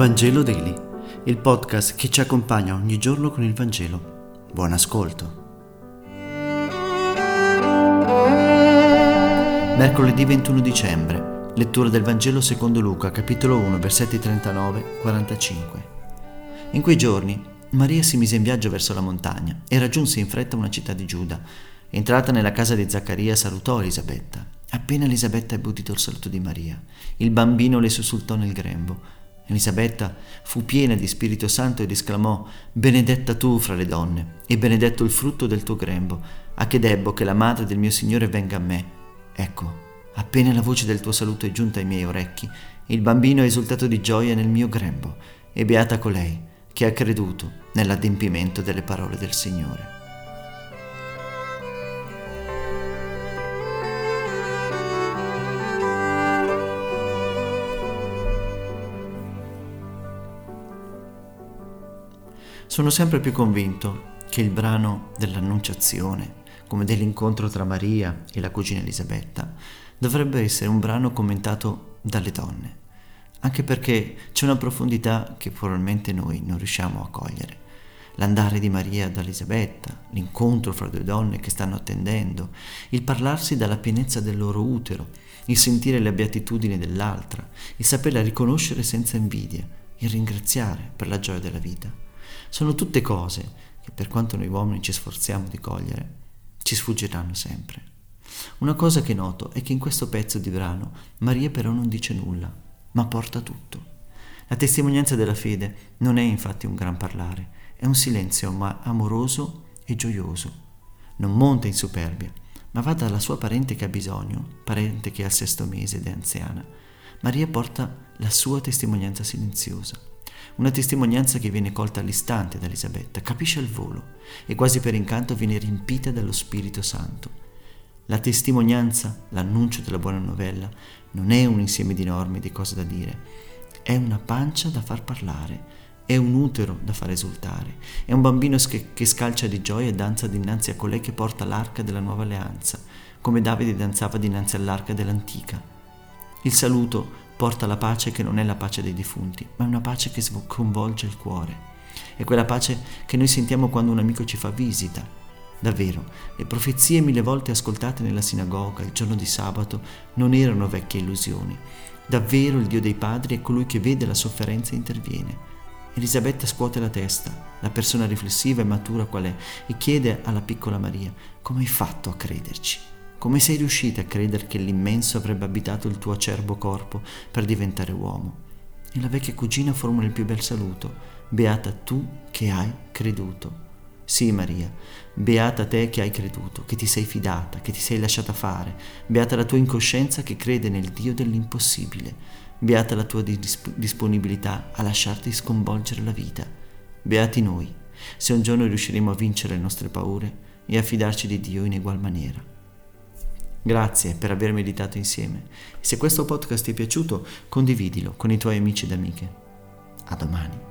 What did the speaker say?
Vangelo Daily, il podcast che ci accompagna ogni giorno con il Vangelo. Buon ascolto. Mercoledì 21 dicembre, lettura del Vangelo secondo Luca, capitolo 1, versetti 39-45. In quei giorni Maria si mise in viaggio verso la montagna e raggiunse in fretta una città di Giuda. Entrata nella casa di Zaccaria salutò Elisabetta. Appena Elisabetta ebbe udito il saluto di Maria, il bambino le sussultò nel grembo Elisabetta fu piena di Spirito Santo ed esclamò, Benedetta tu fra le donne, e benedetto il frutto del tuo grembo, a che debbo che la madre del mio Signore venga a me. Ecco, appena la voce del tuo saluto è giunta ai miei orecchi, il bambino ha esultato di gioia nel mio grembo, e beata colei che ha creduto nell'adempimento delle parole del Signore. Sono sempre più convinto che il brano dell'Annunciazione, come dell'incontro tra Maria e la cugina Elisabetta, dovrebbe essere un brano commentato dalle donne, anche perché c'è una profondità che probabilmente noi non riusciamo a cogliere. L'andare di Maria ad Elisabetta, l'incontro fra due donne che stanno attendendo, il parlarsi dalla pienezza del loro utero, il sentire le beatitudini dell'altra, il saperla riconoscere senza invidia, il ringraziare per la gioia della vita. Sono tutte cose che per quanto noi uomini ci sforziamo di cogliere, ci sfuggiranno sempre. Una cosa che noto è che in questo pezzo di brano Maria però non dice nulla, ma porta tutto. La testimonianza della fede non è infatti un gran parlare, è un silenzio ma amoroso e gioioso. Non monta in superbia, ma va dalla sua parente che ha bisogno, parente che è al sesto mese ed è anziana. Maria porta la sua testimonianza silenziosa una testimonianza che viene colta all'istante da Elisabetta, capisce al volo e quasi per incanto viene riempita dallo Spirito Santo. La testimonianza, l'annuncio della buona novella, non è un insieme di norme e di cose da dire, è una pancia da far parlare, è un utero da far esultare, è un bambino che, che scalcia di gioia e danza dinanzi a colei che porta l'arca della nuova alleanza, come Davide danzava dinanzi all'arca dell'antica. Il saluto porta la pace che non è la pace dei defunti, ma è una pace che sconvolge il cuore. È quella pace che noi sentiamo quando un amico ci fa visita. Davvero, le profezie mille volte ascoltate nella sinagoga il giorno di sabato non erano vecchie illusioni. Davvero il Dio dei padri è colui che vede la sofferenza e interviene. Elisabetta scuote la testa, la persona riflessiva e matura qual è, e chiede alla piccola Maria, come hai fatto a crederci? Come sei riuscita a credere che l'immenso avrebbe abitato il tuo acerbo corpo per diventare uomo? E la vecchia cugina formula il più bel saluto. Beata tu che hai creduto. Sì, Maria, beata te che hai creduto, che ti sei fidata, che ti sei lasciata fare. Beata la tua incoscienza che crede nel Dio dell'impossibile. Beata la tua disp- disponibilità a lasciarti sconvolgere la vita. Beati noi, se un giorno riusciremo a vincere le nostre paure e a fidarci di Dio in egual maniera. Grazie per aver meditato insieme. Se questo podcast ti è piaciuto, condividilo con i tuoi amici ed amiche. A domani.